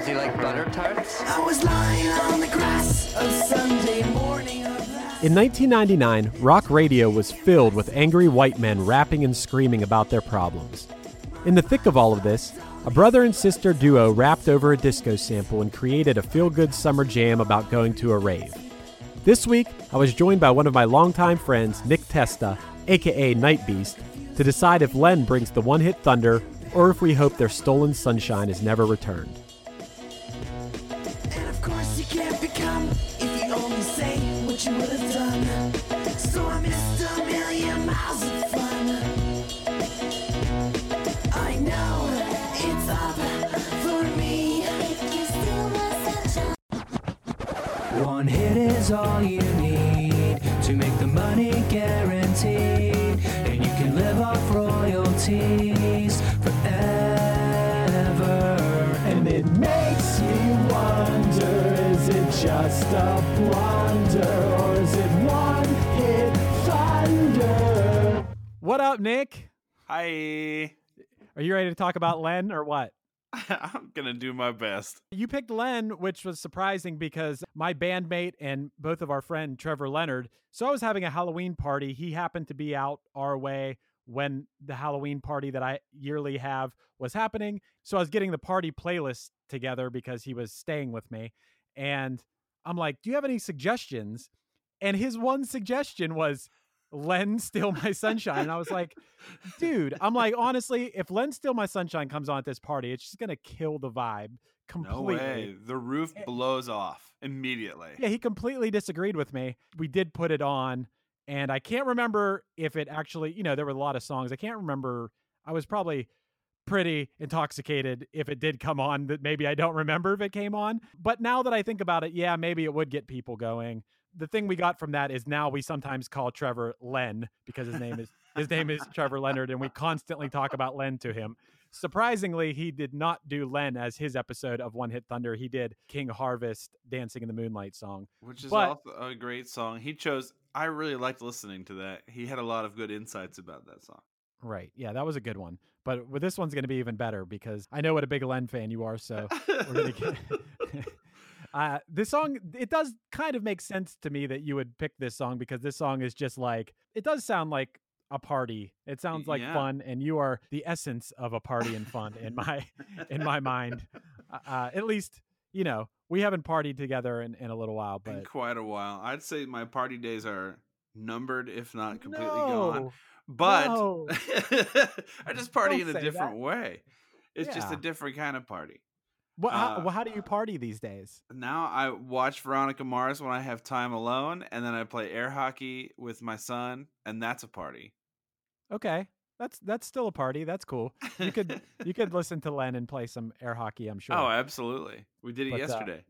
Well, does he like butter tarts? I was lying on the grass a Sunday morning. In 1999, rock radio was filled with angry white men rapping and screaming about their problems. In the thick of all of this, a brother and sister duo rapped over a disco sample and created a feel good summer jam about going to a rave. This week, I was joined by one of my longtime friends, Nick Testa, aka Night Beast, to decide if Len brings the one hit thunder or if we hope their stolen sunshine is never returned. Is all you need to make the money guaranteed, and you can live off royalties forever. And it makes me wonder is it just a blunder, or is it one hit thunder? What up, Nick? Hi. Are you ready to talk about Len or what? I'm gonna do my best. You picked Len, which was surprising because my bandmate and both of our friend Trevor Leonard. So I was having a Halloween party. He happened to be out our way when the Halloween party that I yearly have was happening. So I was getting the party playlist together because he was staying with me. And I'm like, Do you have any suggestions? And his one suggestion was Len Steal My Sunshine. And I was like, dude, I'm like, honestly, if Len Steal My Sunshine comes on at this party, it's just gonna kill the vibe No completely. way. The roof Eh. blows off immediately. Yeah, he completely disagreed with me. We did put it on, and I can't remember if it actually, you know, there were a lot of songs. I can't remember. I was probably pretty intoxicated if it did come on that maybe I don't remember if it came on. But now that I think about it, yeah, maybe it would get people going. The thing we got from that is now we sometimes call Trevor Len because his name is his name is Trevor Leonard and we constantly talk about Len to him. Surprisingly, he did not do Len as his episode of One Hit Thunder. He did King Harvest Dancing in the Moonlight song. Which is But- also a great song. He chose I really liked listening to that. He had a lot of good insights about that song. Right. Yeah, that was a good one. But this one's going to be even better because I know what a big Len fan you are. So we're going to get. uh, this song, it does kind of make sense to me that you would pick this song because this song is just like, it does sound like a party. It sounds like yeah. fun, and you are the essence of a party and fun in my in my mind. Uh, Uh, at least, you know, we haven't partied together in, in a little while, In quite a while. I'd say my party days are numbered, if not completely no. gone. But no. I just party Don't in a different that. way. It's just a different kind of party. What, how, uh, well, how do you party these days? Now I watch Veronica Mars when I have time alone, and then I play air hockey with my son, and that's a party. Okay. That's that's still a party. That's cool. You could you could listen to Len and play some air hockey, I'm sure. Oh, absolutely. We did it But, uh, yesterday.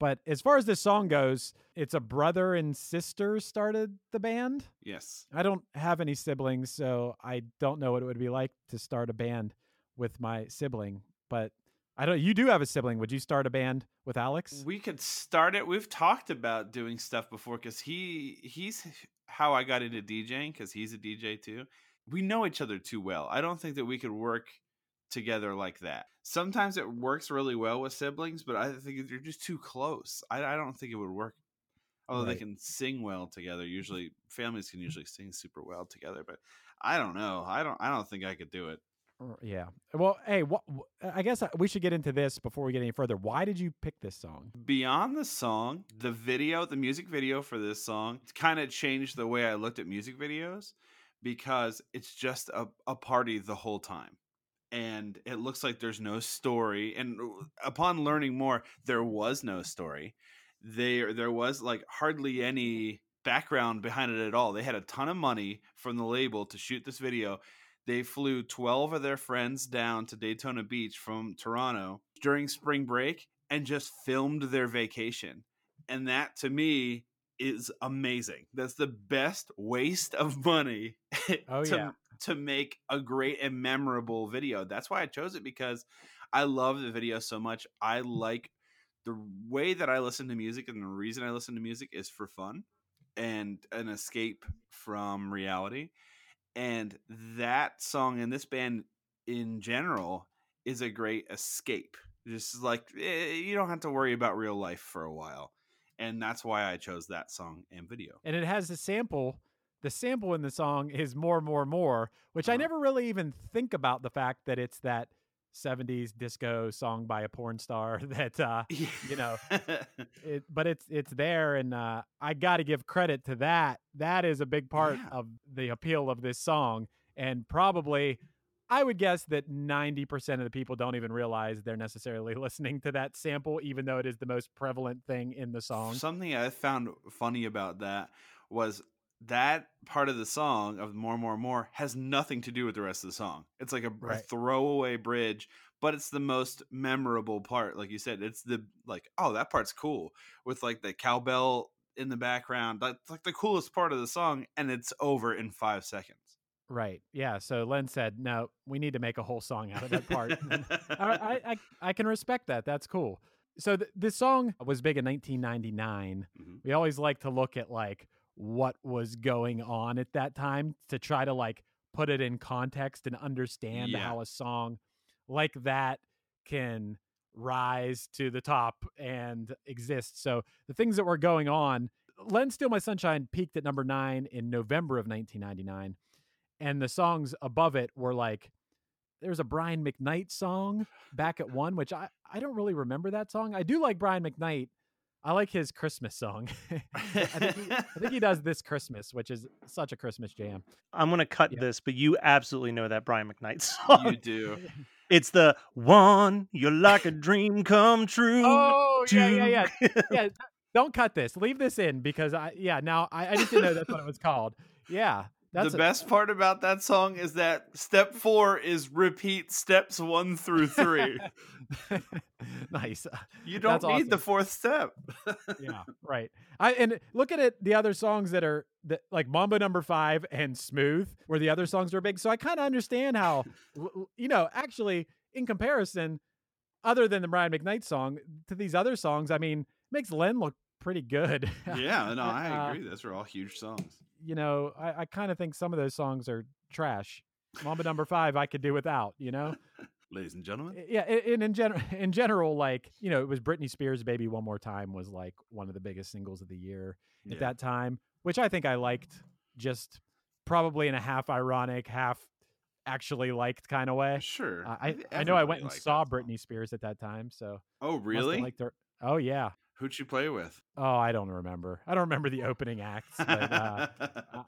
but as far as this song goes, it's a brother and sister started the band. yes. I don't have any siblings, so I don't know what it would be like to start a band with my sibling. But I don't. You do have a sibling. Would you start a band with Alex? We could start it. We've talked about doing stuff before because he he's how I got into DJing because he's a DJ too. We know each other too well. I don't think that we could work together like that. Sometimes it works really well with siblings, but I think you're just too close. I, I don't think it would work. Although Right. they can sing well together, usually families can mm-hmm. usually sing super well together. But I don't know. I don't. I don't think I could do it. Yeah. Well, hey, what, I guess uh, we should get into this before we get any further. Why did you pick this song? Beyond the song, the video, the music video for this song kind of changed the way I looked at music videos because it's just a, a party the whole time. And it looks like there's no story. And uh, upon learning more, there was no story. There, there was like hardly any background behind it at all. They had a ton of money from the label to shoot this video. They flew 12 of their friends down to Daytona Beach from Toronto during spring break and just filmed their vacation. And that to me is amazing. That's the best waste of money Oh, to, yeah. to make a great and memorable video. That's why I chose it because I love the video so much. I like the way that I listen to music and the reason I listen to music is for fun and an escape from reality. And that song and this band in general is a great escape. Just like eh, you don't have to worry about real life for a while. And that's why I chose that song and video. And it has the sample. The sample in the song is more, more, more, which I Uh-huh. never really even think about the fact that it's that 70s disco song by a porn star that uh you know it, but it's it's there and uh i gotta give credit to that. That is a big part Yeah. of the appeal of this song and probably i would guess that 90% of the people don't even realize they're necessarily listening to that sample even though it is the most prevalent thing in the song. Something I found funny about that was that part of the song of more, more, more has nothing to do with the rest of the song. It's like a, a throwaway bridge, but it's the most memorable part. Like you said, it's the like, oh, that part's cool with like the cowbell in the background. That's like the coolest part of the song, and it's over in five seconds. right yeah so len said no we need to make a whole song out of that part I, I, I, can respect that that's cool so th- this song was big in 1999 Mhm. we always like to look at like what was going on at that time to try to like put it in context and understand Yeah. how a song like that can rise to the top and exist. So the things that were going on, Len Steal My Sunshine peaked at number nine in November of 1999. And the songs above it were like, there's a Brian McKnight song back at one, which I, I don't really remember that song. I do like Brian McKnight. I like his Christmas song. I, think he, I think he does this Christmas, which is such a Christmas jam. I'm gonna cut Yeah. this, but you absolutely know that Brian McKnight song. you do. It's the one you're like a dream come true. Oh yeah, yeah, yeah, yeah. Don't cut this. Leave this in because I yeah. Now I, I just didn't know that's what it was called. Yeah, that's the a- best part about that song is that step four is repeat steps one through three. nice. You don't That's need the fourth step. yeah, right. I and look at it. The other songs that are that like Mambo Number Five and Smooth, where the other songs are big. So I kind of understand how, you know, actually in comparison, other than the Brian McKnight song, to these other songs, I mean, makes Len look pretty good. yeah, no, I Uh, agree. Those are all huge songs. you know, I, I kind of think some of those songs are trash. Mambo Number Five, I could do without. You know, Ladies and gentlemen. Yeah. And in general, in general, like you know, it was Britney Spears' "Baby One More Time" was like one of the biggest singles of the year Yeah. at that time, which I think I liked, just probably in a half ironic, half actually liked kind of way. Sure. Uh, I I know I went and saw. Britney Spears at that time, so Oh, really? Liked her. Oh yeah. Who'd you play with? Oh, I don't remember. I don't remember the opening acts, but uh,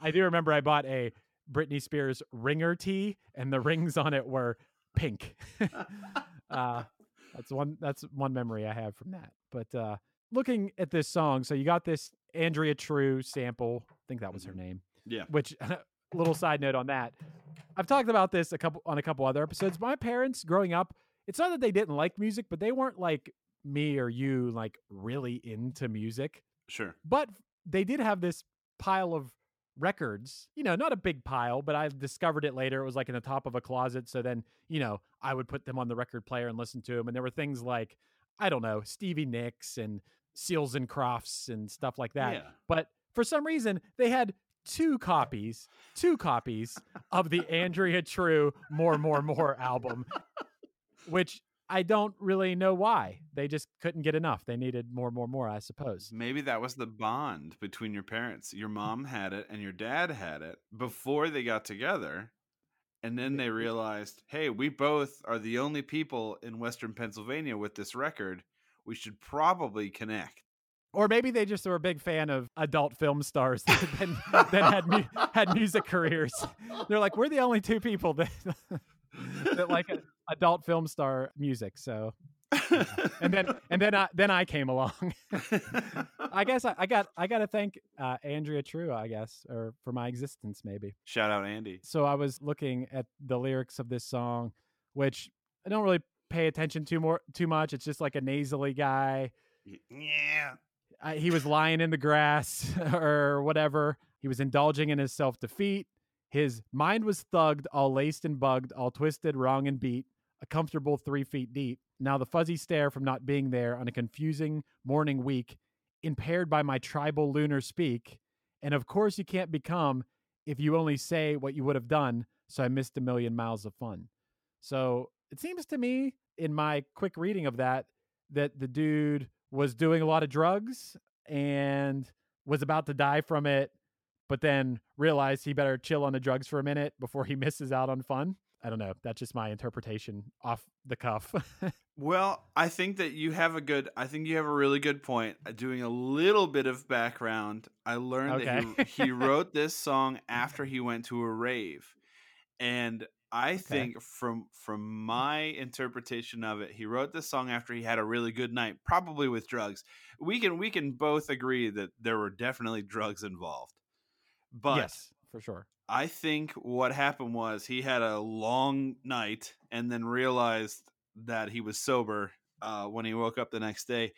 I- do remember I bought a Britney Spears ringer tee, and the rings on it were pink. uh, that's one. That's one memory I have from that. But uh, looking at this song, so you got this Andrea True sample. I think that was her Mhm. name. Yeah. Which a little side note on that. I've talked about this a couple on a couple other episodes. My parents growing up, it's not that they didn't like music, but they weren't like me or you, like really into music Sure. but they did have this pile of records you know not a big pile but i discovered it later it was like in the top of a closet so then you know i would put them on the record player and listen to them and there were things like i don't know stevie nicks and seals and crofts and stuff like that Yeah. but for some reason they had two copies two copies of the andrea true more more more album which i don't really know why they just couldn't get enough they needed more more more i suppose Maybe that was the bond between your parents. Your mm. mom had it and your dad had it before they got together. And then they realized, hey, we both are the only people in Western Pennsylvania with this record. We should probably connect. Or maybe they just were a big fan of adult film stars that then, then had mu- had music careers. They're like, we're the only two people that that like a- adult film star music. So, and then and then I then I came along. I guess I, I got I got to thank uh, Andrea True, I guess, or for my existence, maybe. Shout out Andy. So I was looking at the lyrics of this song, which I don't really pay attention to more too much. It's just like a nasally guy Yeah. I, he was lying in the grass or whatever. He was indulging in his self defeat. His mind was thugged, all laced and bugged, all twisted, wrong, and beat, a comfortable three feet deep. Now the fuzzy stare from not being there on a confusing morning week, impaired by my tribal lunar speak. And of course, you can't become if you only say what you would have done. So I missed a million miles of fun. So it seems to me, in my quick reading of that, that the dude was doing a lot of drugs and was about to die from it, but then realized he better chill on the drugs for a minute before he misses out on fun. I don't know. That's just my interpretation off the cuff. Well, I think that you have a good. I think you have a really good point. Uh, Doing a little bit of background, I learned that he, he wrote this song after he went to a rave, and I think from from my interpretation of it, he wrote this song after he had a really good night, probably with drugs. We can we can both agree that there were definitely drugs involved, but yes, for sure. I think what happened was he had a long night and then realized that he was sober uh, when he woke up the next day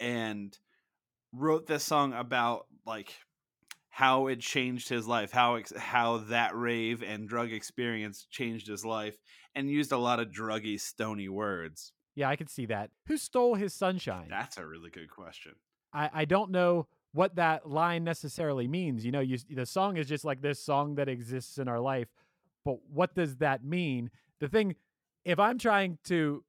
and wrote this song about like how it changed his life, how ex- how that rave and drug experience changed his life, and used a lot of druggy, stony words. Yeah, I could see that. Who stole his sunshine? That's a really good question. I, I don't know what that line necessarily means. You know, you the song is just like this song that exists in our life, but what does that mean? The thing, if I'm trying to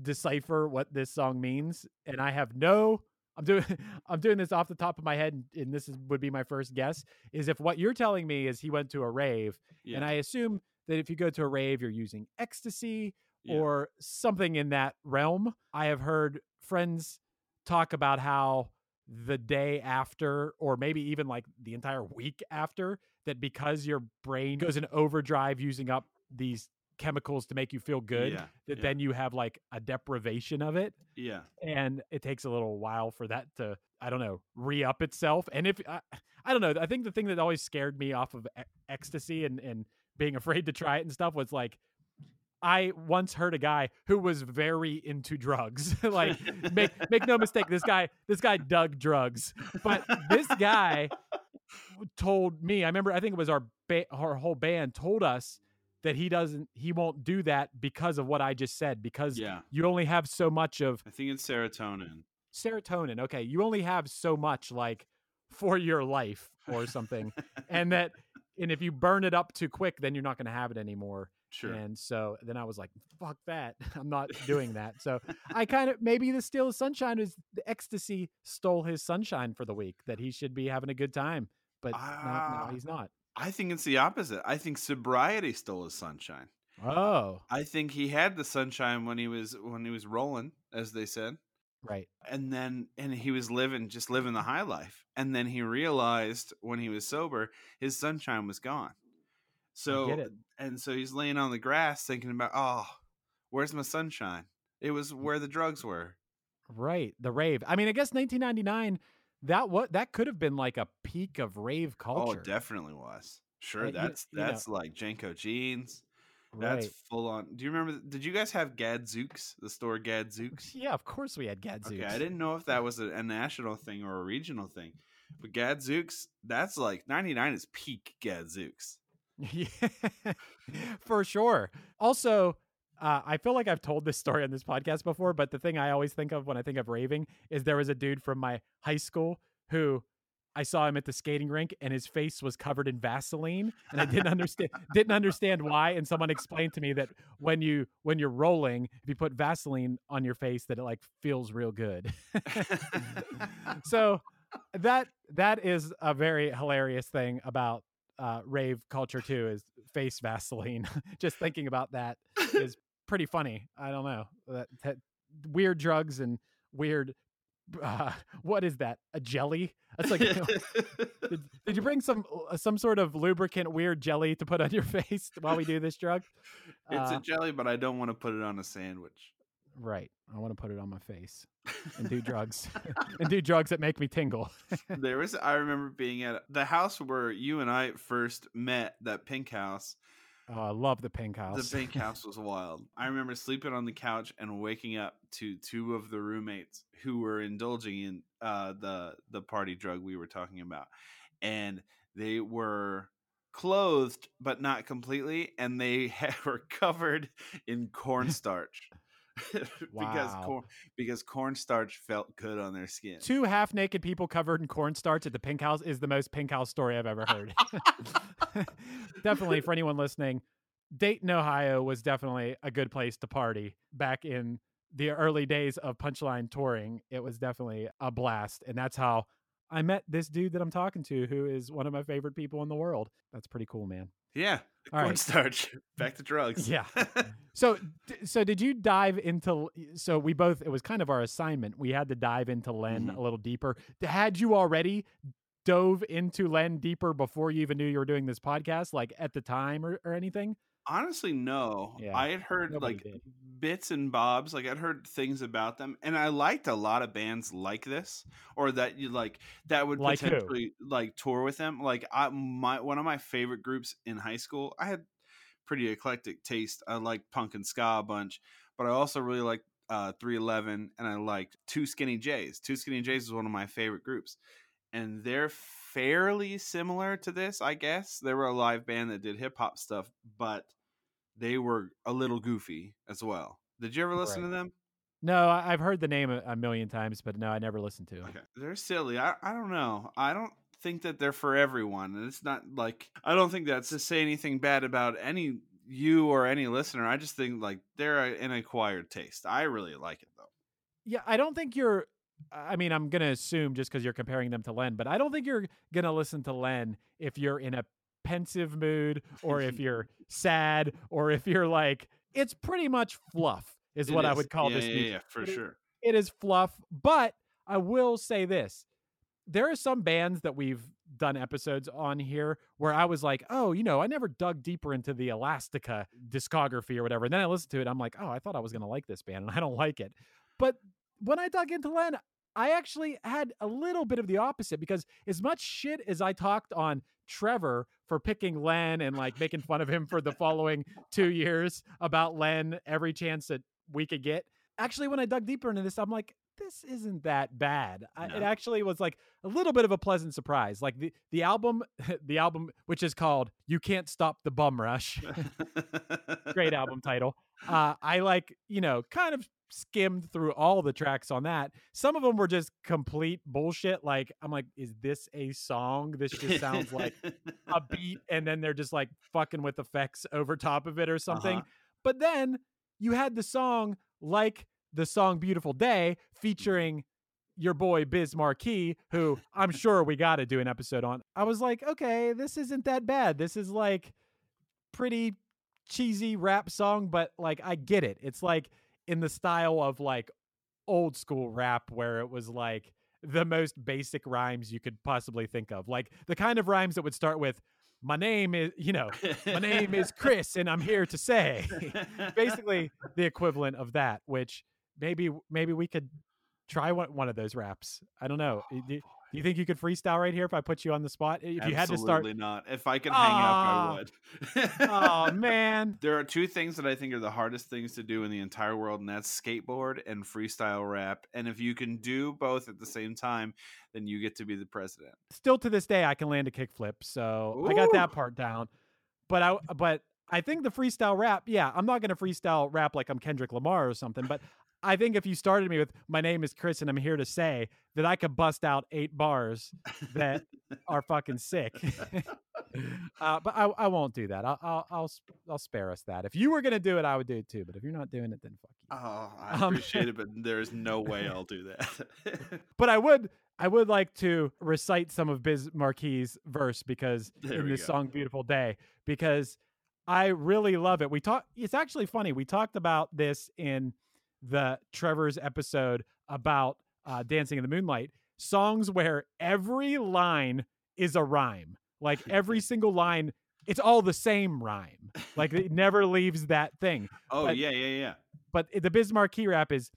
decipher what this song means, and I have no, I'm doing, I'm doing this off the top of my head, and, and this is would be my first guess, is if what you're telling me is he went to a rave, Yeah. and I assume that if you go to a rave, you're using ecstasy Yeah. or something in that realm. I have heard friends talk about how the day after, or maybe even like the entire week after, that because your brain goes in overdrive using up these chemicals to make you feel good, Yeah, that yeah. then you have like a deprivation of it. yeah. And it takes a little while for that to, I don't know, re up itself. And if, I, I don't know, I think the thing that always scared me off of ecstasy and, and being afraid to try it and stuff was like, I once heard a guy who was very into drugs. like make make no mistake, this guy this guy dug drugs. But this guy told me, I remember I think it was our ba- our whole band told us that he doesn't he won't do that because of what I just said because Yeah. you only have so much of I think it's serotonin. serotonin. Okay, you only have so much like for your life or something. and that and if you burn it up too quick then you're not going to have it anymore. Sure. And so then I was like, fuck that. I'm not doing that. So I kind of maybe the of sunshine is the ecstasy stole his sunshine for the week that he should be having a good time. But no, Ah. no, he's not. I think it's the opposite. I think sobriety stole his sunshine. Oh, I think he had the sunshine when he was when he was rolling, as they said. right. And then and he was living just living the high life. And then he realized when he was sober, his sunshine was gone. So and so he's laying on the grass thinking about, oh, where's my sunshine? It was where the drugs were. Right. The rave. I mean, I guess 1999 that what that could have been like a peak of rave oh, culture. Oh, it definitely was. Sure, you- that's you know- that's like JNCO jeans. That's Right. full on. Do you remember? Did you guys have Gadzooks? The store Gadzooks? Yeah, of course we had Gadzooks. Okay, I didn't know if that was a, a national thing or a regional thing, but Gadzooks, that's like ninety nine is peak Gadzooks. For sure. Also, uh, I feel like I've told this story on this podcast before, but the thing I always think of when I think of raving is there was a dude from my high school who I saw him at the skating rink and his face was covered in Vaseline and I didn't understand didn't understand why and someone explained to me that when you when you're rolling if you put Vaseline on your face that it like feels real good. so that that is a very hilarious thing about uh, rave culture too is face Vaseline. Just thinking about that is pretty funny. I don't know that, that weird drugs and weird. Uh, what is that? A jelly? That's like. did, did you bring some uh, some sort of lubricant weird jelly to put on your face while we do this drug? it's Uh, a jelly, but I don't want to put it on a sandwich. Right. I want to put it on my face and do drugs and do drugs that make me tingle. there was I remember being at the house where you and I first met, that pink house. Oh, I love the pink house. The pink house was wild. I remember sleeping on the couch and waking up to two of the roommates who were indulging in uh, the the party drug we were talking about, and they were clothed but not completely, and they had, were covered in cornstarch. because Wow. corn because cornstarch felt good on their skin. Two half naked people covered in cornstarch at the pink house is the most pink house story I've ever heard. definitely for anyone listening, Dayton, Ohio was definitely a good place to party back in the early days of Punchline touring. It was definitely a blast. And that's how I met this dude that I'm talking to, who is one of my favorite people in the world. That's pretty cool, man. Yeah, All right. cornstarch. Back to drugs. Yeah. So, d- so did you dive into? So we both. It was kind of our assignment. We had to dive into Len Mhm. a little deeper. Had you already dove into Len deeper before you even knew you were doing this podcast, like at the time or, or anything? Honestly, no. Yeah, I had heard nobody like did. bits and bobs. Like I'd heard things about them, and I liked a lot of bands like this, or that you like that would Like who? potentially like tour with them. Like I, my one of my favorite groups in high school. I had pretty eclectic taste. I liked punk and ska a bunch, but I also really liked uh, 311, and I liked Two Skinnee J's. Two Skinnee J's is one of my favorite groups, and they're fairly similar to this, I guess. They were a live band that did hip hop stuff, but they were a little goofy as well. Did you ever listen to them? No, I've heard the name a, million times, but no, I never listened to. it. Okay. They're silly. I, I don't know. I don't think that they're for everyone. And it's not like I don't think that's to say anything bad about any you or any listener. I just think like they're an acquired taste. I really like it though. Yeah, I don't think you're. I mean, I'm gonna assume just because you're comparing them to Len, but I don't think you're gonna listen to Len if you're in a pensive mood or if you're sad or if you're like. It's pretty much fluff, is It what I would call yeah, this yeah, music. Yeah, for It is- sure. it is fluff, but I will say this. There are some bands that we've done episodes on here where I was like, oh, you know, I never dug deeper into the Elastica discography or whatever. And then I listened to it. I'm like, oh, I thought I was going to like this band and I don't like it. But when I dug into Len, I actually had a little bit of the opposite because as much shit as I talked on Trevor for picking Len and like making fun of him for the following two years about Len every chance that we could get, actually when I dug deeper into this, I'm like, this isn't that bad. I, it actually was like a little bit of a pleasant surprise. Like the the album, the album which is called "You Can't Stop the Bum Rush," great album title. Uh, I like you know kind of skimmed through all the tracks on that. Some of them were just complete bullshit. Like I'm like, is this a song? This just sounds like a beat, and then they're just like fucking with effects over top of it or something. Uh-huh. But then you had the song like the song Beautiful Day featuring your boy Biz Markie, who I'm sure we got to do an episode on. I was like, okay, this isn't that bad. This is like pretty cheesy rap song, but like I get it. It's like in the style of like old school rap where it was like the most basic rhymes you could possibly think of. Like the kind of rhymes that would start with my name is, you know, my name is Chris and I'm here to say basically the equivalent of that, which maybe maybe we could try one, one of those raps. I don't know. Do, do you think you could freestyle right here if I put you on the spot? If you had to start Absolutely not. If I could hang Ah. up, I would. Oh man. There are two things that I think are the hardest things to do in the entire world, and that's skateboard and freestyle rap. And if you can do both at the same time, then you get to be the president. Still to this day I can land a kickflip. So I got that part down. But I but I think the freestyle rap, yeah, I'm not going to freestyle rap like I'm Kendrick Lamar or something, but I think if you started me with my name is Chris and I'm here to say that I could bust out eight bars that are fucking sick. uh, but I, I won't do that. I'll, I'll I'll I'll spare us that. If you were gonna do it, I would do it too. But if you're not doing it, then fuck you. Oh, I Um, appreciate it, but there is no way I'll do that. But I would I would like to recite some of Biz Markie's verse because There in this go. song "Beautiful Day" because I really love it. We talk. It's actually funny. We talked about this in the Trevor's episode about uh, "Dancing in the Moonlight." Songs where every line is a rhyme. Like every single line, it's all the same rhyme. Like it never leaves that thing oh But- yeah, yeah, yeah. but the Biz Markie rap is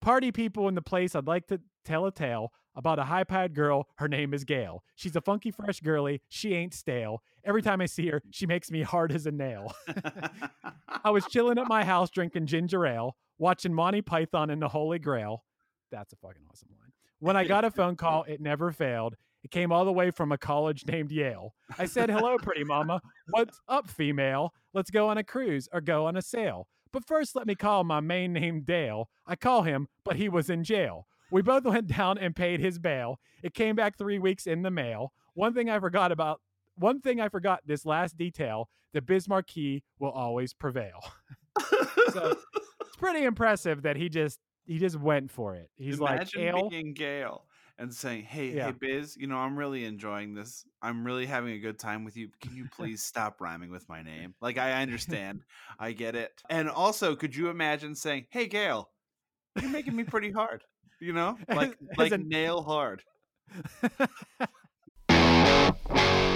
party people in the place. I'd like to tell a tale about a high powered girl. Her name is Gail. She's a funky, fresh girly. She ain't stale. Every time I see her, she makes me hard as a nail. I was chilling at my house drinking ginger ale, watching Monty Python and the Holy Grail. That's a fucking awesome line. When I got a phone call, it never failed. It came all the way from a college named Yale. I said, Hello, pretty mama. What's up, female? Let's go on a cruise or go on a sail. But first, let me call my main name Dale. I call him, but he was in jail. We both went down and paid his bail. It came back three weeks in the mail. One thing I forgot about, one thing I forgot this last detail the Biz Markie will always prevail. So it's pretty impressive that he just he just went for it. He's Imagine like ale. being Gail and saying, "Hey, Yeah. hey, Biz, you know, I'm really enjoying this. I'm really having a good time with you. Can you please stop rhyming with my name? Like, I understand, I get it. And also, could you imagine saying, "Hey, Gail, you're making me pretty hard. You know, like As like a- nail hard."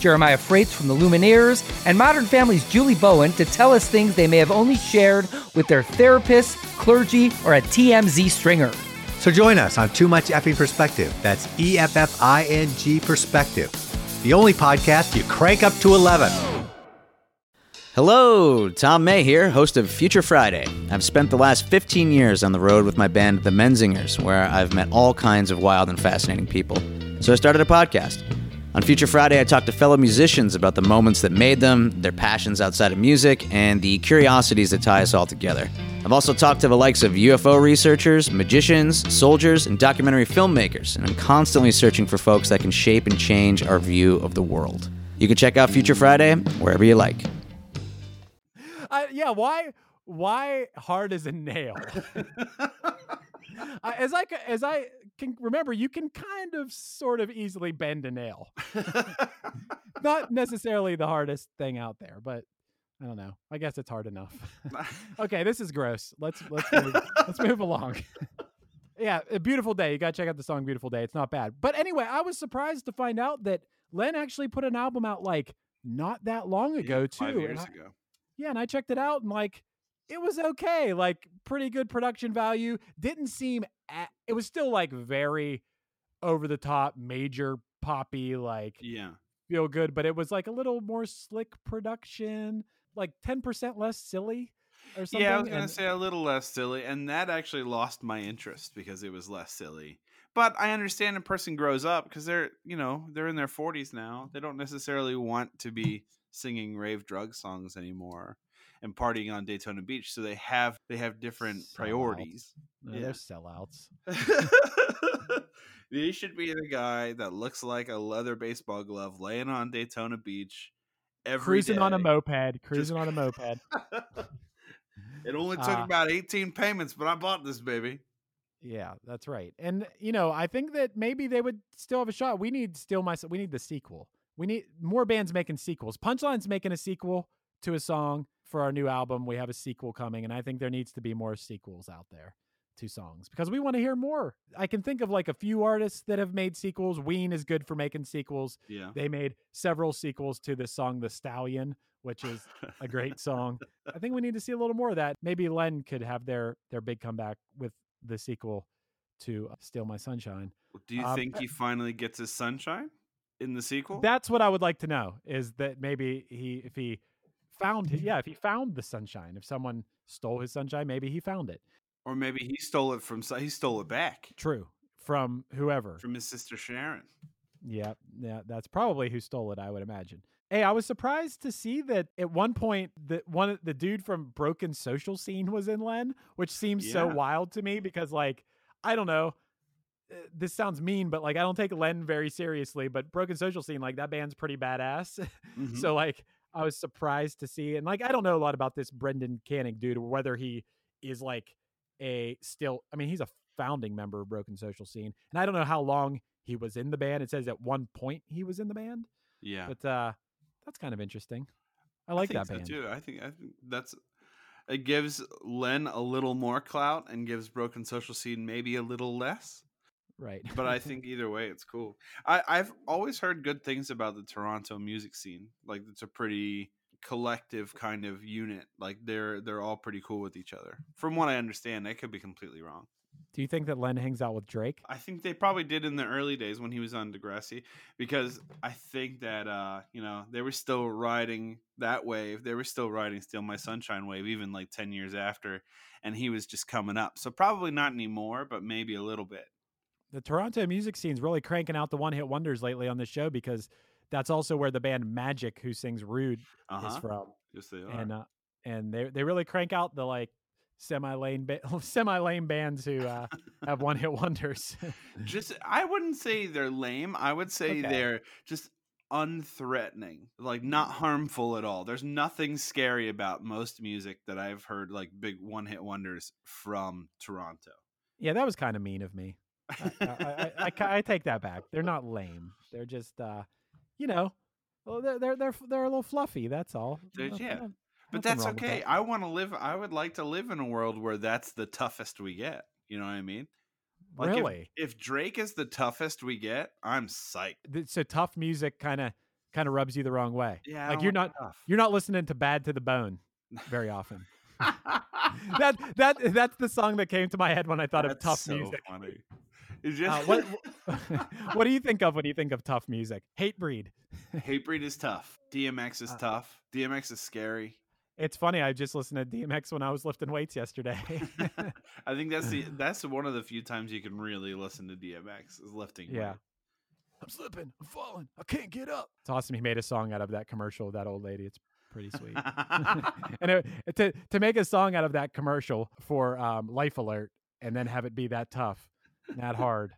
Jeremiah Fraites from the Lumineers, and Modern Family's Julie Bowen to tell us things they may have only shared with their therapist, clergy, or a TMZ stringer. So join us on Too Much Effing Perspective. That's E F F I N G Perspective, the only podcast you crank up to 11. Hello, Tom May here, host of Future Friday. I've spent the last 15 years on the road with my band, The Menzingers, where I've met all kinds of wild and fascinating people. So I started a podcast. On Future Friday, I talk to fellow musicians about the moments that made them, their passions outside of music, and the curiosities that tie us all together. I've also talked to the likes of UFO researchers, magicians, soldiers, and documentary filmmakers, and I'm constantly searching for folks that can shape and change our view of the world. You can check out Future Friday wherever you like. I, yeah, why why hard as a nail? I- as I as I can remember, you can kind of sort of easily bend a nail. Not necessarily the hardest thing out there, but I don't know. I guess it's hard enough. okay, this is gross. Let's let's move, let's move along. yeah, a beautiful day. You got to check out the song "Beautiful Day." It's not bad. But anyway, I was surprised to find out that Len actually put an album out like not that long ago too. Five and years I- ago. yeah, and I checked it out and like it was okay, like pretty good production value. Didn't seem a it was still like very over the top, major poppy, like Yeah. feel good, but it was like a little more slick production, like ten percent less silly or something. Yeah, I was gonna and- say a little less silly, and that actually lost my interest because it was less silly. But I understand a person grows up because they're, you know, they're in their forties now. They don't necessarily want to be singing rave drug songs anymore and partying on Daytona Beach. So they have they have different Sellouts. priorities. Yeah. they're sellouts. he should be the guy that looks like a leather baseball glove laying on Daytona Beach every Cruising on a moped, cruising on a moped. it only took Uh, about 18 payments, but I bought this baby. Yeah, that's right. And you know, I think that maybe they would still have a shot. We need still my we need the sequel. We need more bands making sequels. Punchline's making a sequel to a song for our new album. We have a sequel coming, and I think there needs to be more sequels out there to songs because we want to hear more. I can think of like a few artists that have made sequels. Ween is good for making sequels. Yeah. They made several sequels to this song, The Stallion, which is a great song. I think we need to see a little more of that. Maybe Len could have their their big comeback with the sequel to uh, Steal My Sunshine. Do you Um, think he finally gets his sunshine in the sequel? That's what I would like to know is that maybe he if he found it, yeah, if he found the sunshine, if someone stole his sunshine, maybe he found it. Or maybe he stole it from. He stole it back True. From whoever. from his sister Sharon. Yeah, yeah, that's probably who stole it, I would imagine. Hey, I was surprised to see that at one point that one of the dude from Broken Social Scene was in Len, which seems so wild to me because like I don't know, uh, this sounds mean, but like I don't take Len very seriously, but Broken Social Scene like that band's pretty badass. Mhm. so like I was surprised to see and like I don't know a lot about this Brendan Canning dude whether he is like a still I mean he's a founding member of Broken Social Scene and I don't know how long he was in the band. It says at one point he was in the band, yeah, but uh that's kind of interesting. I like think that so band. too. I think I think that's it gives Len a little more clout and gives Broken Social Scene maybe a little less. Right. But I think either way, it's cool. I, I've always heard good things about the Toronto music scene. Like it's a pretty collective kind of unit. Like they're they're all pretty cool with each other. From what I understand, I could be completely wrong. Do you think that Len hangs out with Drake? I think they probably did in the early days when he was on Degrassi, because I think that uh, you know they were still riding that wave. They were still riding "Steal My Sunshine" wave, even like ten years after, and he was just coming up. So probably not anymore, but maybe a little bit. The Toronto music scene's really cranking out the one-hit wonders lately on this show because that's also where the band Magic, who sings "Rude," is Uh-huh. from, Yes, they are. and uh, and they they really crank out the like semi lane ba- semi lame bands who uh, have one-hit wonders. just I wouldn't say they're lame. I would say Okay. they're just unthreatening, like not harmful at all. There's nothing scary about most music that I've heard, like big one-hit wonders from Toronto. yeah, that was kind of mean of me. I, I, I, I, I take that back. They're not lame. They're just, uh, you know, well, they're they're they're they're a little fluffy. That's all. Yeah. But that's okay. that. I want to live. I would like to live in a world where that's the toughest we get. You know what I mean? Like if- Really? If, Drake is the toughest we get, I'm psyched. So tough music kind of kind of rubs you the wrong way. Yeah, like you're not tough. you're not listening to Bad to the Bone very often. that that that's the song that came to my head when I thought of tough so music. Funny. It's Uh, what what do you think of when you think of tough music? Hatebreed. Hatebreed is tough. DMX is Uh, tough. DMX is scary. It's funny. I just listened to DMX when I was lifting weights yesterday. I think that's the that's one of the few times you can really listen to DMX is lifting. yeah. weight. I'm slipping. I'm falling. I can't get up. It's awesome. He made a song out of that commercial with that old lady. It's pretty sweet. and it, to to make a song out of that commercial for um, Life Alert and then have it be that tough, that hard.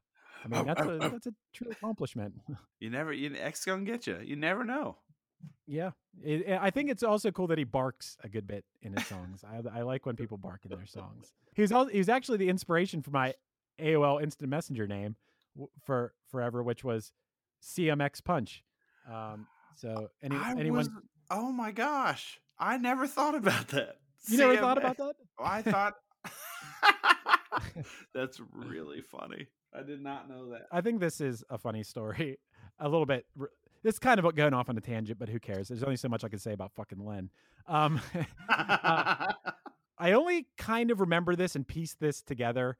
I mean, that's a that's a true accomplishment. You never you X gonna get you. You never know. Yeah, it, it- I think it's also cool that he barks a good bit in his songs. I, I like when people bark in their songs. He was also, he was actually the inspiration for my AOL Instant Messenger name for forever, which was CMX Punch. Um, so any, anyone, was, oh my gosh, I never thought about that. you never thought about that? I thought that's really funny. I did not know that. I think this is a funny story. A little bit. It's kind of going off on a tangent, but who cares? There's only so much I can say about fucking Len. Um, uh, I only kind of remember this and piece this together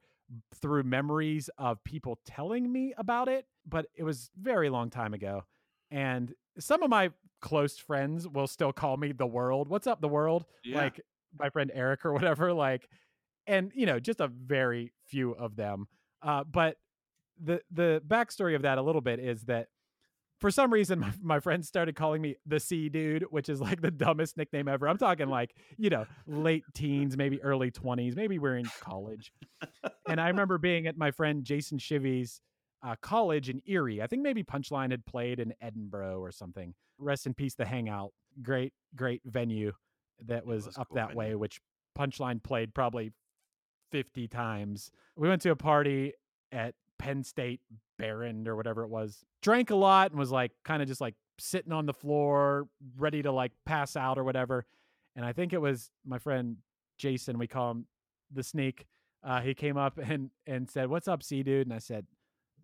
through memories of people telling me about it, but it was very long time ago. And some of my close friends will still call me the world. What's up, the world? Yeah. Like my friend Eric or whatever. Like, and you know, just a very few of them. Uh, but the the backstory of that a little bit is that for some reason my, my friends started calling me the C dude, which is like the dumbest nickname ever. I'm talking like, you know, late teens, maybe early 20s, maybe we're in college. and I remember being at my friend Jason Shivy's uh, college in Erie. I think maybe Punchline had played in Edinboro or something. Rest in peace, the Hangout. Great, great venue that was, was up cool that venue. way, which Punchline played probably 50 times. We went to a party at Penn State Behrend or whatever it was. Drank a lot and was like kind of just like sitting on the floor, ready to like pass out or whatever. And I think it was my friend Jason, we call him the sneak. Uh, he came up and and said, "What's up, C dude?" And I said,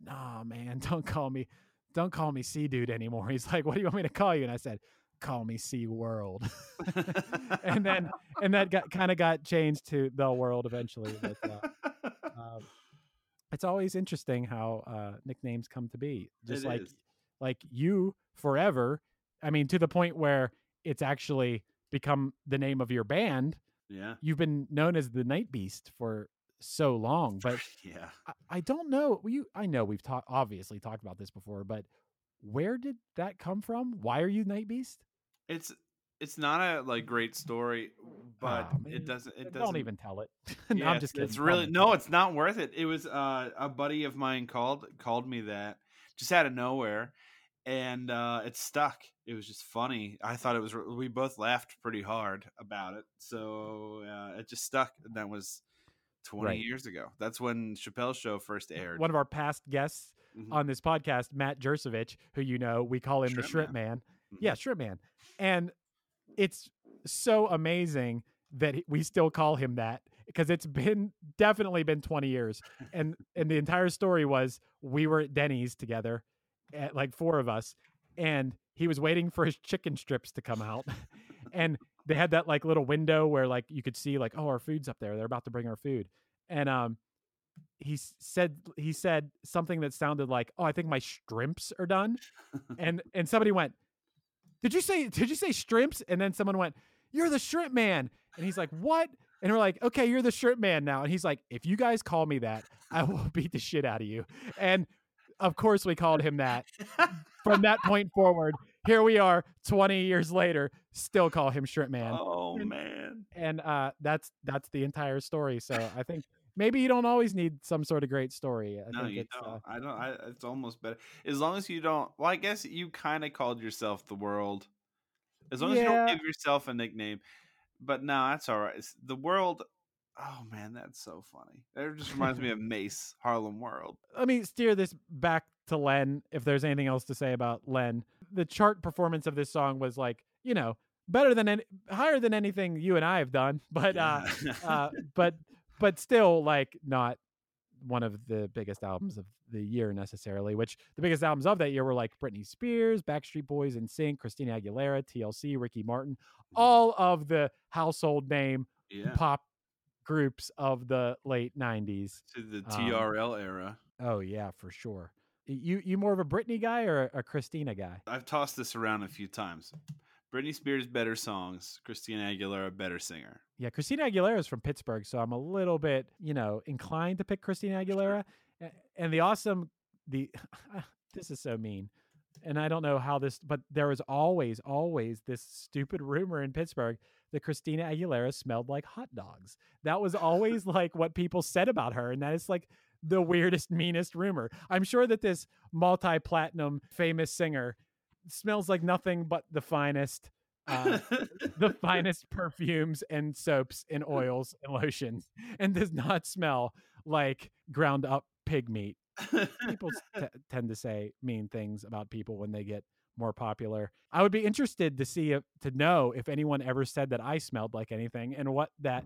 "Nah, man, don't call me, don't call me C dude anymore." He's like, "What do you want me to call you?" And I said, "Call me C World." and then and that got kind of got changed to the World eventually. But uh, um, it's always interesting how uh, nicknames come to be. Just It like is. like you forever. I mean, to the point where it's actually become the name of your band. Yeah. You've been known as the Night Beast for so long, but Yeah. I, I don't know. You, I know we've talked obviously talked about this before, but where did that come from? Why are you Night Beast? It's it's not a like great story, but man, it doesn't it Don't doesn't even tell it. no, Yeah, I'm just kidding. It's really no, it's not worth it. It was uh, a buddy of mine called called me that just out of nowhere, and uh, it stuck. It was just funny. I thought it was. We both laughed pretty hard about it, so uh, it just stuck. And that was twenty Right. years ago. That's when Chappelle's show first aired. One of our past guests Mhm. on this podcast, Matt Jersevich, who you know, we call him the Shrimp Shrimp Man. Man. Mhm. Yeah, Shrimp Man. And it's so amazing that we still call him that because it's been definitely been 20 years. And and the entire story was we were at Denny's together, at like four of us, and he was waiting for his chicken strips to come out. and they had that like little window where like you could see like, oh, our food's up there. They're about to bring our food. And um he said he said something that sounded like, "Oh, I think my shrimps are done," and and somebody went, "Did you say did you say shrimps?" And then someone went, "You're the shrimp man," and he's like, "What?" And we're like, "Okay, you're the shrimp man now," and he's like, "If you guys call me that, I will beat the shit out of you." And of course, we called him that. From that point forward, here we are, 20 years later, still call him shrimp man oh and- man, and uh that's that's the entire story so i think maybe you don't always need some sort of great story i no, think you it's don't. uh, I don't. I, it's almost better as long as you don't. Well, I guess you kind of called yourself the world. As long as you don't give yourself a nickname. But no, that's all right. It's- The world. Oh man, that's so funny. That just reminds me of Mase Harlem World. let me steer this back to len if there's anything else to say about len the chart performance of this song was like you know better than any higher than anything you and i have done but uh uh but but still like not one of the biggest albums of the year necessarily which the biggest albums of that year were like britney spears backstreet boys NSYNC christina aguilera tlc ricky martin all of the household name yeah. pop groups of the late 90s To the Um, TRL era. oh yeah for sure you you more of a britney guy or a christina guy I've tossed this around a few times. Britney Spears better songs, Christina Aguilera better singer. Yeah, Christina Aguilera is from Pittsburgh, so I'm a little bit, you know, inclined to pick Christina Aguilera. A- And the awesome, the this is so mean, and I don't know how this, but there was always, always this stupid rumor in Pittsburgh that Christina Aguilera smelled like hot dogs. That was always like what people said about her, and that is like the weirdest, meanest rumor. I'm sure that this multi-platinum famous singer smells like nothing but the finest. Uh, the finest perfumes and soaps and oils and lotions and does not smell like ground up pig meat. People t- tend to say mean things about people when they get more popular. I would be interested to see if, to know if anyone ever said that I smelled like anything and what that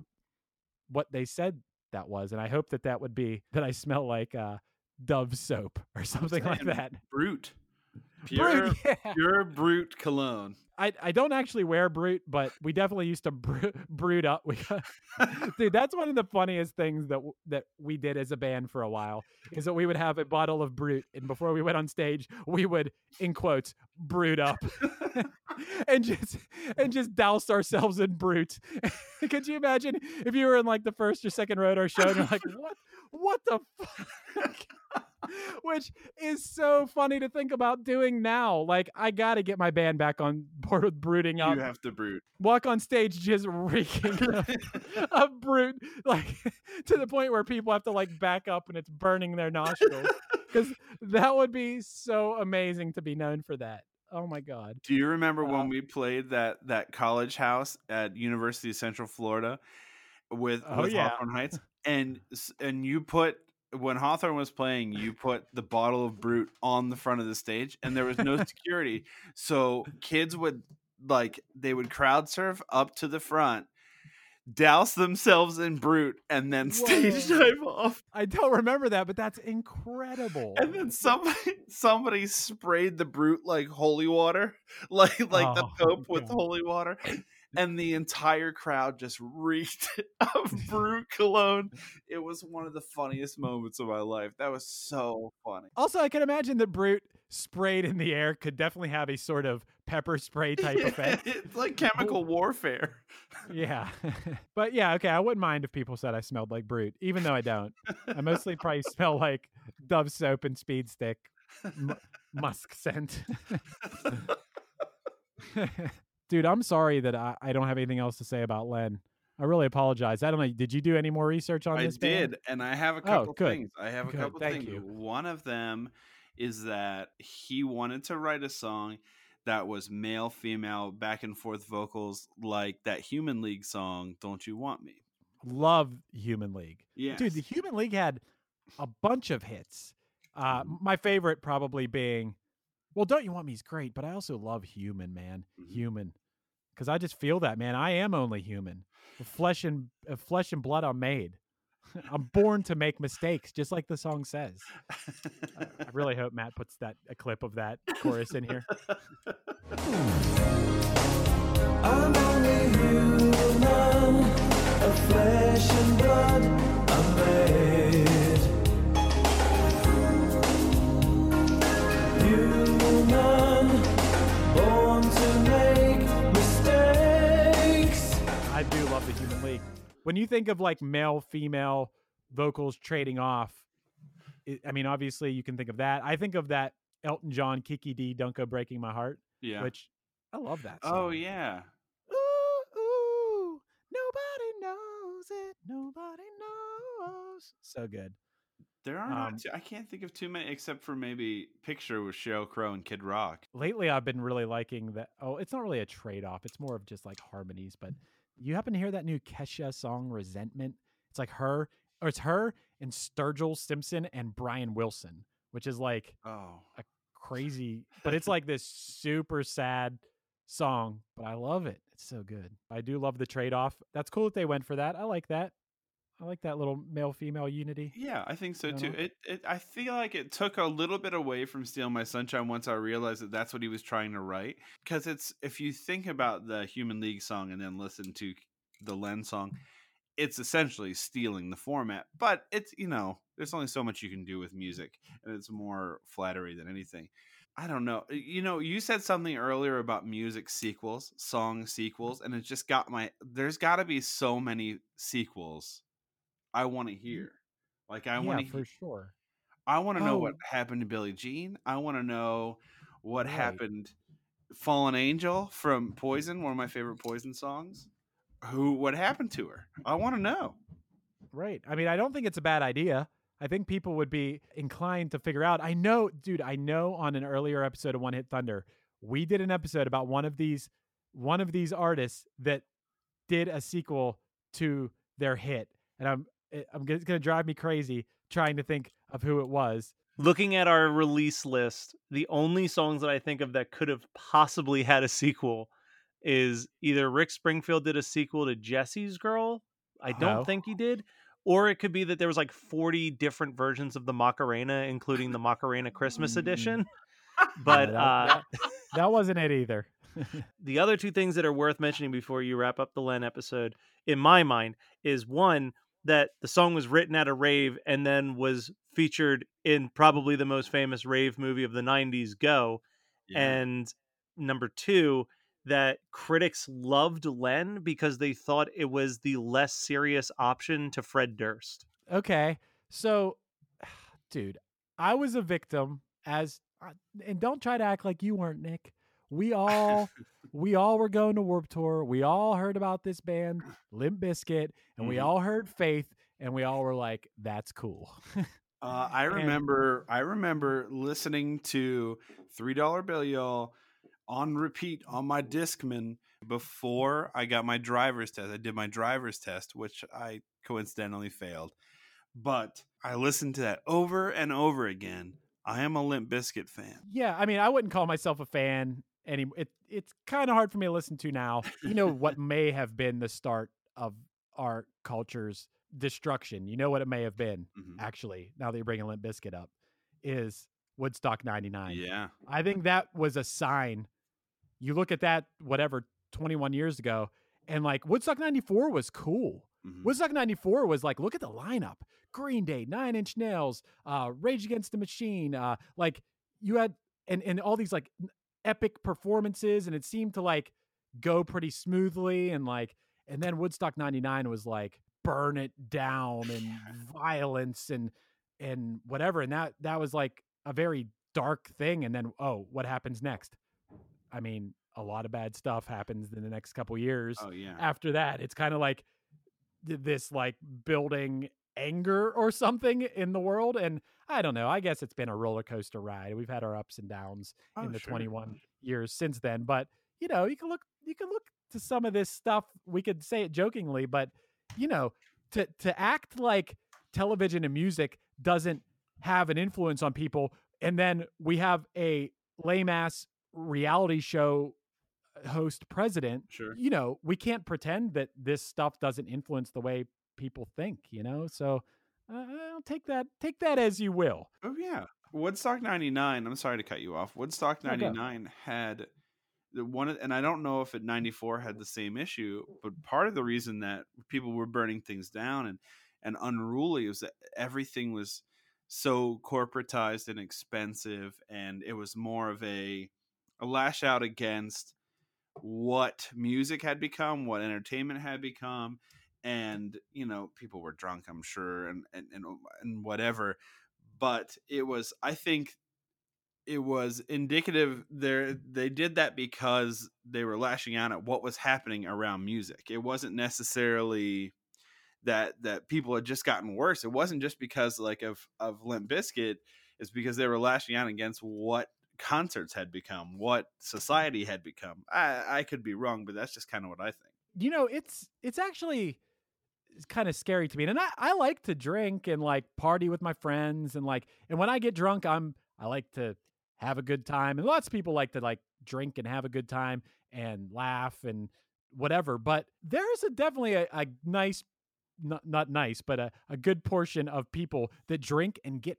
what they said that was and I hope that that would be that I smell like uh Dove soap or something like that. Brut. Pure, Brut, yeah. pure Brut cologne. I, I don't actually wear Brut, but we definitely used to bru- brood up. We got, dude, that's one of the funniest things that that we did as a band for a while is that we would have a bottle of Brut, and before we went on stage, we would, in quotes, brood up, and just and just douse ourselves in Brut. Could you imagine if you were in like the first or second row at our show and you're like, what what the fuck? Which is so funny to think about doing now. Like, I gotta get my band back on board with brooding up. You have to brute. Walk on stage just reeking of, of Brut, like to the point where people have to like back up and it's burning their nostrils. Because that would be so amazing to be known for that. Oh my god. Do you remember Uh, when we played that that college house at University of Central Florida with Oh, with yeah. Hawthorne Heights? And and you put when Hawthorne was playing, you put the bottle of Brut on the front of the stage, and there was no security, so kids would like they would crowd surf up to the front, douse themselves in Brut, and then stage Whoa. dive off. I don't remember that, but that's incredible. And then somebody somebody sprayed the Brut like holy water, like like the Oh, Pope with God. holy water, and the entire crowd just reeked of Brut cologne. It was one of the funniest moments of my life. That was so funny. Also, I can imagine that Brut sprayed in the air could definitely have a sort of pepper spray type effect. it's like chemical warfare. Yeah. but yeah, okay. I wouldn't mind if people said I smelled like Brut, even though I don't. I mostly probably smell like Dove soap and Speed Stick m- musk scent. Dude, I'm sorry that I, I don't have anything else to say about Len. I really apologize. I don't know. Did you do any more research on I this? I did, and I have a Oh, couple good. things. I have a Good, couple thank things. you. One of them is that he wanted to write a song that was male, female, back and forth vocals, like that Human League song, "Don't You Want Me." Love Human League. Yeah, Dude, the Human League had a bunch of hits. Uh, my favorite probably being, well, Don't You Want Me" is great, but I also love Human, man. Mhm. Human. Because I just feel that, man. I am only human. Of flesh and of flesh and blood I'm made. I'm born to make mistakes, just like the song says. I I really hope Matt puts that a clip of that chorus in here. I'm only human, of flesh and blood When you think of like male female vocals trading off, it, I mean, obviously you can think of that. I think of that Elton John, Kiki Dee, Dunko breaking my heart, yeah. which I love that. oh yeah, Ooh, ooh, nobody knows it. Nobody knows. So good. there are Um, not. Too, I can't think of too many except for maybe "Picture" with Sheryl Crow and Kid Rock. Lately, I've been really liking that. Oh, it's not really a trade off. It's more of just like harmonies. But you happen to hear that new Kesha song, Resentment? It's like her, or it's her and Sturgill Simpson and Brian Wilson, which is like Oh, crazy, but it's like this super sad song. But I love it. It's so good. I do love the trade off. That's cool that they went for that. I like that. I like that little male female unity. Yeah, I think so You too. It, it, I feel like it took a little bit away from "Steal My Sunshine" once I realized that that's what he was trying to write. Because it's if you think about the Human League song and then listen to the Len song, it's essentially stealing the format. But it's you know, there's only so much you can do with music, and it's more flattery than anything. I don't know. You know, you said something earlier about music sequels, song sequels, and it just got my. There's got to be so many sequels. I want to mm-hmm. hear. Like I yeah, want to. for sure. I want to know what Oh. happened to Billie Jean. I want to know what Right. happened. Fallen Angel from Poison, one of my favorite Poison songs. Who? What happened to her? I want to know. Right. I mean, I don't think it's a bad idea. I think people would be inclined to figure out. I know, dude, I know on an earlier episode of One Hit Thunder, we did an episode about one of these one of these artists that did a sequel to their hit. And I'm it- I'm it's going to drive me crazy trying to think of who it was. Looking at our release list, the only songs that I think of that could have possibly had a sequel is either Rick Springfield did a sequel to Jesse's Girl. I don't Oh. think he did. Or it could be that there was like 40 different versions of the Macarena, including the Macarena Christmas edition. But that- uh, That wasn't it either. the other two things that are worth mentioning before you wrap up the Len episode, in my mind, is one that the song was written at a rave and then was featured in probably the most famous rave movie of the 90s, Go. And number two, that critics loved Len because they thought it was the less serious option to Fred Durst. Okay. So, dude, I was a victim as uh, and don't try to act like you weren't, Nick. We all we all were going to Warped Tour. We all heard about this band, Limp Bizkit, and we Mhm. all heard Faith and we all were like that's cool. Uh, I And- remember. I remember listening to Three Dollar Bill Y'all on repeat on my Discman before I got my driver's test. I did my driver's test, which I coincidentally failed, but I listened to that over and over again. I am a Limp Bizkit fan. yeah, I mean, I wouldn't call myself a fan any it it's kind of hard for me to listen to now. You know what may have been the start of our culture's destruction. You know what it may have been. Mhm. actually, now that you're bringing Limp Bizkit up, is Woodstock 99. Yeah, I think that was a sign. You look at that, whatever, 21 years ago, and like Woodstock 94 was cool. Mhm. Woodstock 94 was like, look at the lineup Green Day, Nine Inch Nails, uh, Rage Against the Machine. Uh, like you had, and, and all these like, epic performances and it seemed to like go pretty smoothly and like and then Woodstock 99 was like burn it down and violence and and whatever and that that was like a very dark thing and then oh what happens next? I mean a lot of bad stuff happens in the next couple years. Oh yeah. after that it's kind of like this like building anger or something in the world and i don't know i guess it's been a roller coaster ride we've had our ups and downs Oh, in the sure. 21 years since then but you know you can look you can look to some of this stuff we could say it jokingly but you know to to act like television and music doesn't have an influence on people and then we have a lame ass reality show uh, host president Sure. you know we can't pretend that this stuff doesn't influence the way people think you know so uh, I'll take that take that as you will Oh yeah. Woodstock 99, I'm sorry to cut you off. Woodstock No, go. 99 had the one and I don't know if at 94 had the same issue, but part of the reason that people were burning things down and and unruly was that everything was so corporatized and expensive and it was more of a a lash out against what music had become, what entertainment had become, and you know people were drunk, I'm sure, and and and, oh, and whatever. But it was, I think, it was indicative. There, they did that because they were lashing out at what was happening around music. It wasn't necessarily that that people had just gotten worse. It wasn't just because like of of Limp Bizkit It's because they were lashing out against what concerts had become, what mm-hmm. society had become. I, I could be wrong, but that's just kind of what I think. you know it's it's actually kind of scary to me and I, I like to drink and like party with my friends and like and when i get drunk i'm i like to have a good time and lots of people like to like drink and have a good time and laugh and whatever but there's a definitely a, a nice not, not nice but a, a good portion of people that drink and get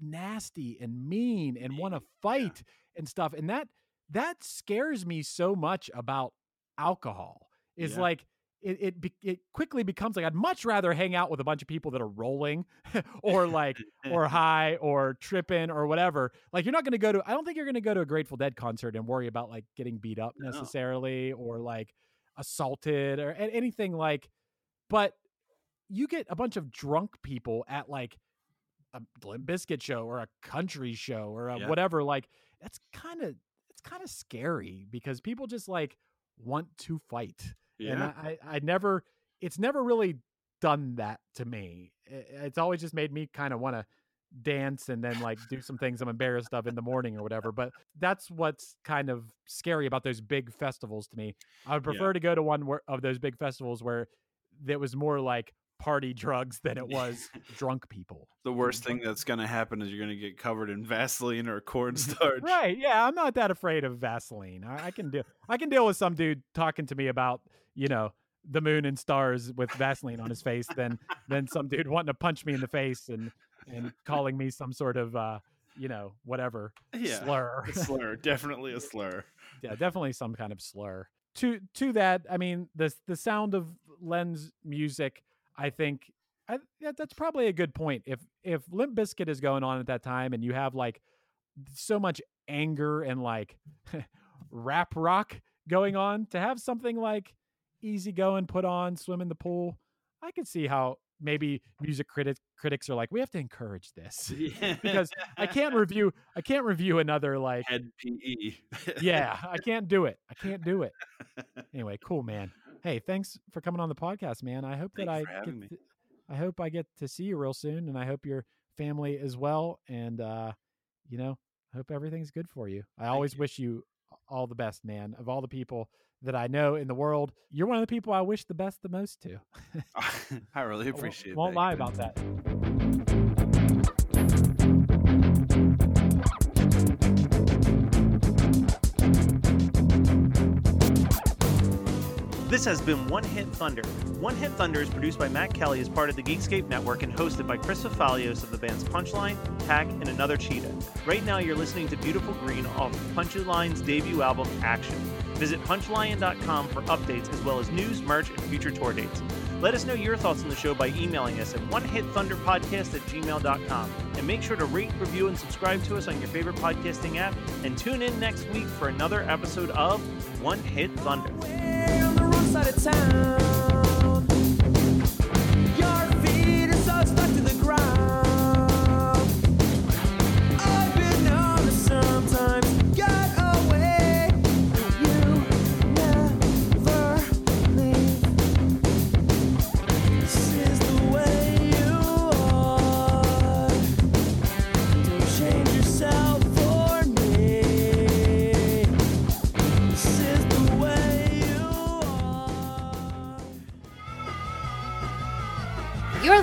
nasty and mean and want to fight and stuff and that that scares me so much about alcohol is Yeah. like it it, be, it quickly becomes like I'd much rather hang out with a bunch of people that are rolling or like or high or tripping or whatever. Like you're not going to go to I don't think you're going to go to a Grateful Dead concert and worry about like getting beat up No. necessarily or like assaulted or anything like but you get a bunch of drunk people at like a Limp Bizkit show or a country show or a Yeah. whatever like that's kind of it's kind of scary because people just like want to fight and Yeah. I, I I never it's never really done that to me it's always just made me kind of want to dance and then like do some things i'm embarrassed of in the morning or whatever but that's what's kind of scary about those big festivals to me i would Yeah. prefer to go to one where, of those big festivals where that was more like party drugs than it was drunk people the worst thing that's going to happen is you're going to get covered in Vaseline or cornstarch. Right. Yeah, I'm not that afraid of Vaseline. I, I can deal. I can deal with some dude talking to me about you know the moon and stars with Vaseline on his face than than some dude wanting to punch me in the face and and calling me some sort of uh you know whatever Yeah. slur. A slur, definitely a slur. yeah, definitely some kind of slur. To to that, I mean the the sound of Len's music. I think I, that's probably a good point. If if Limp Bizkit is going on at that time, and you have like so much anger and like rap rock going on, to have something like easy going, put on, swim in the pool, I could see how maybe music critics critics are like, we have to encourage this because I can't review I can't review another like Hed PE. yeah, I can't do it. I can't do it. Anyway, cool, man. Hey, thanks for coming on the podcast, man. I hope that I you get to- I hope I get to see you real soon, and I hope your family as well. And uh, you know, I hope everything's good for you. I always wish you all the best, man. Of all the people that I know in the world, you're one of the people I wish the best the most to. I really I won't- appreciate Won't that. lie about that. This has been One Hit Thunder. One Hit Thunder is produced by Matt Kelly as part of the Geekscape Network and hosted by Chris Fafalios of the bands Punchline, Tack, and Another Cheetah. Right now, you're listening to Beautiful Green off Punchline's debut album, Action. Visit punchlion.com for updates as well as news, merch, and future tour dates. Let us know your thoughts on the show by emailing us at onehitthunderpodcast at gmail.com. And make sure to rate, review, and subscribe to us on your favorite podcasting app. And tune in next week for another episode of One Hit Thunder. Side of town.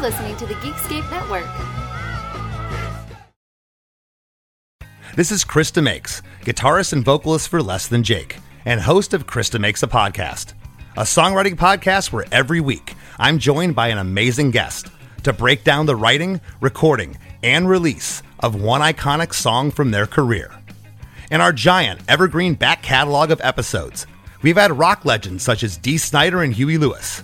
Listening to the Geekscape Network. This is Chris DeMakes, guitarist and vocalist for Less Than Jake, and host of Chris DeMakes a Podcast, a songwriting podcast where every week I'm joined by an amazing guest to break down the writing, recording, and release of one iconic song from their career. In our giant evergreen back catalog of episodes, we've had rock legends such as Dee Snider and Huey Lewis,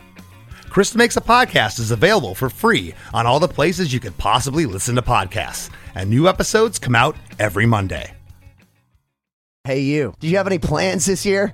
Chris DeMakes a Podcast is available for free on all the places you could possibly listen to podcasts, and new episodes come out every Monday. Hey, you. Do you have any plans this year?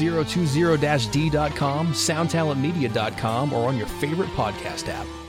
2020-d.com, soundtalentmedia.com, or on your favorite podcast app.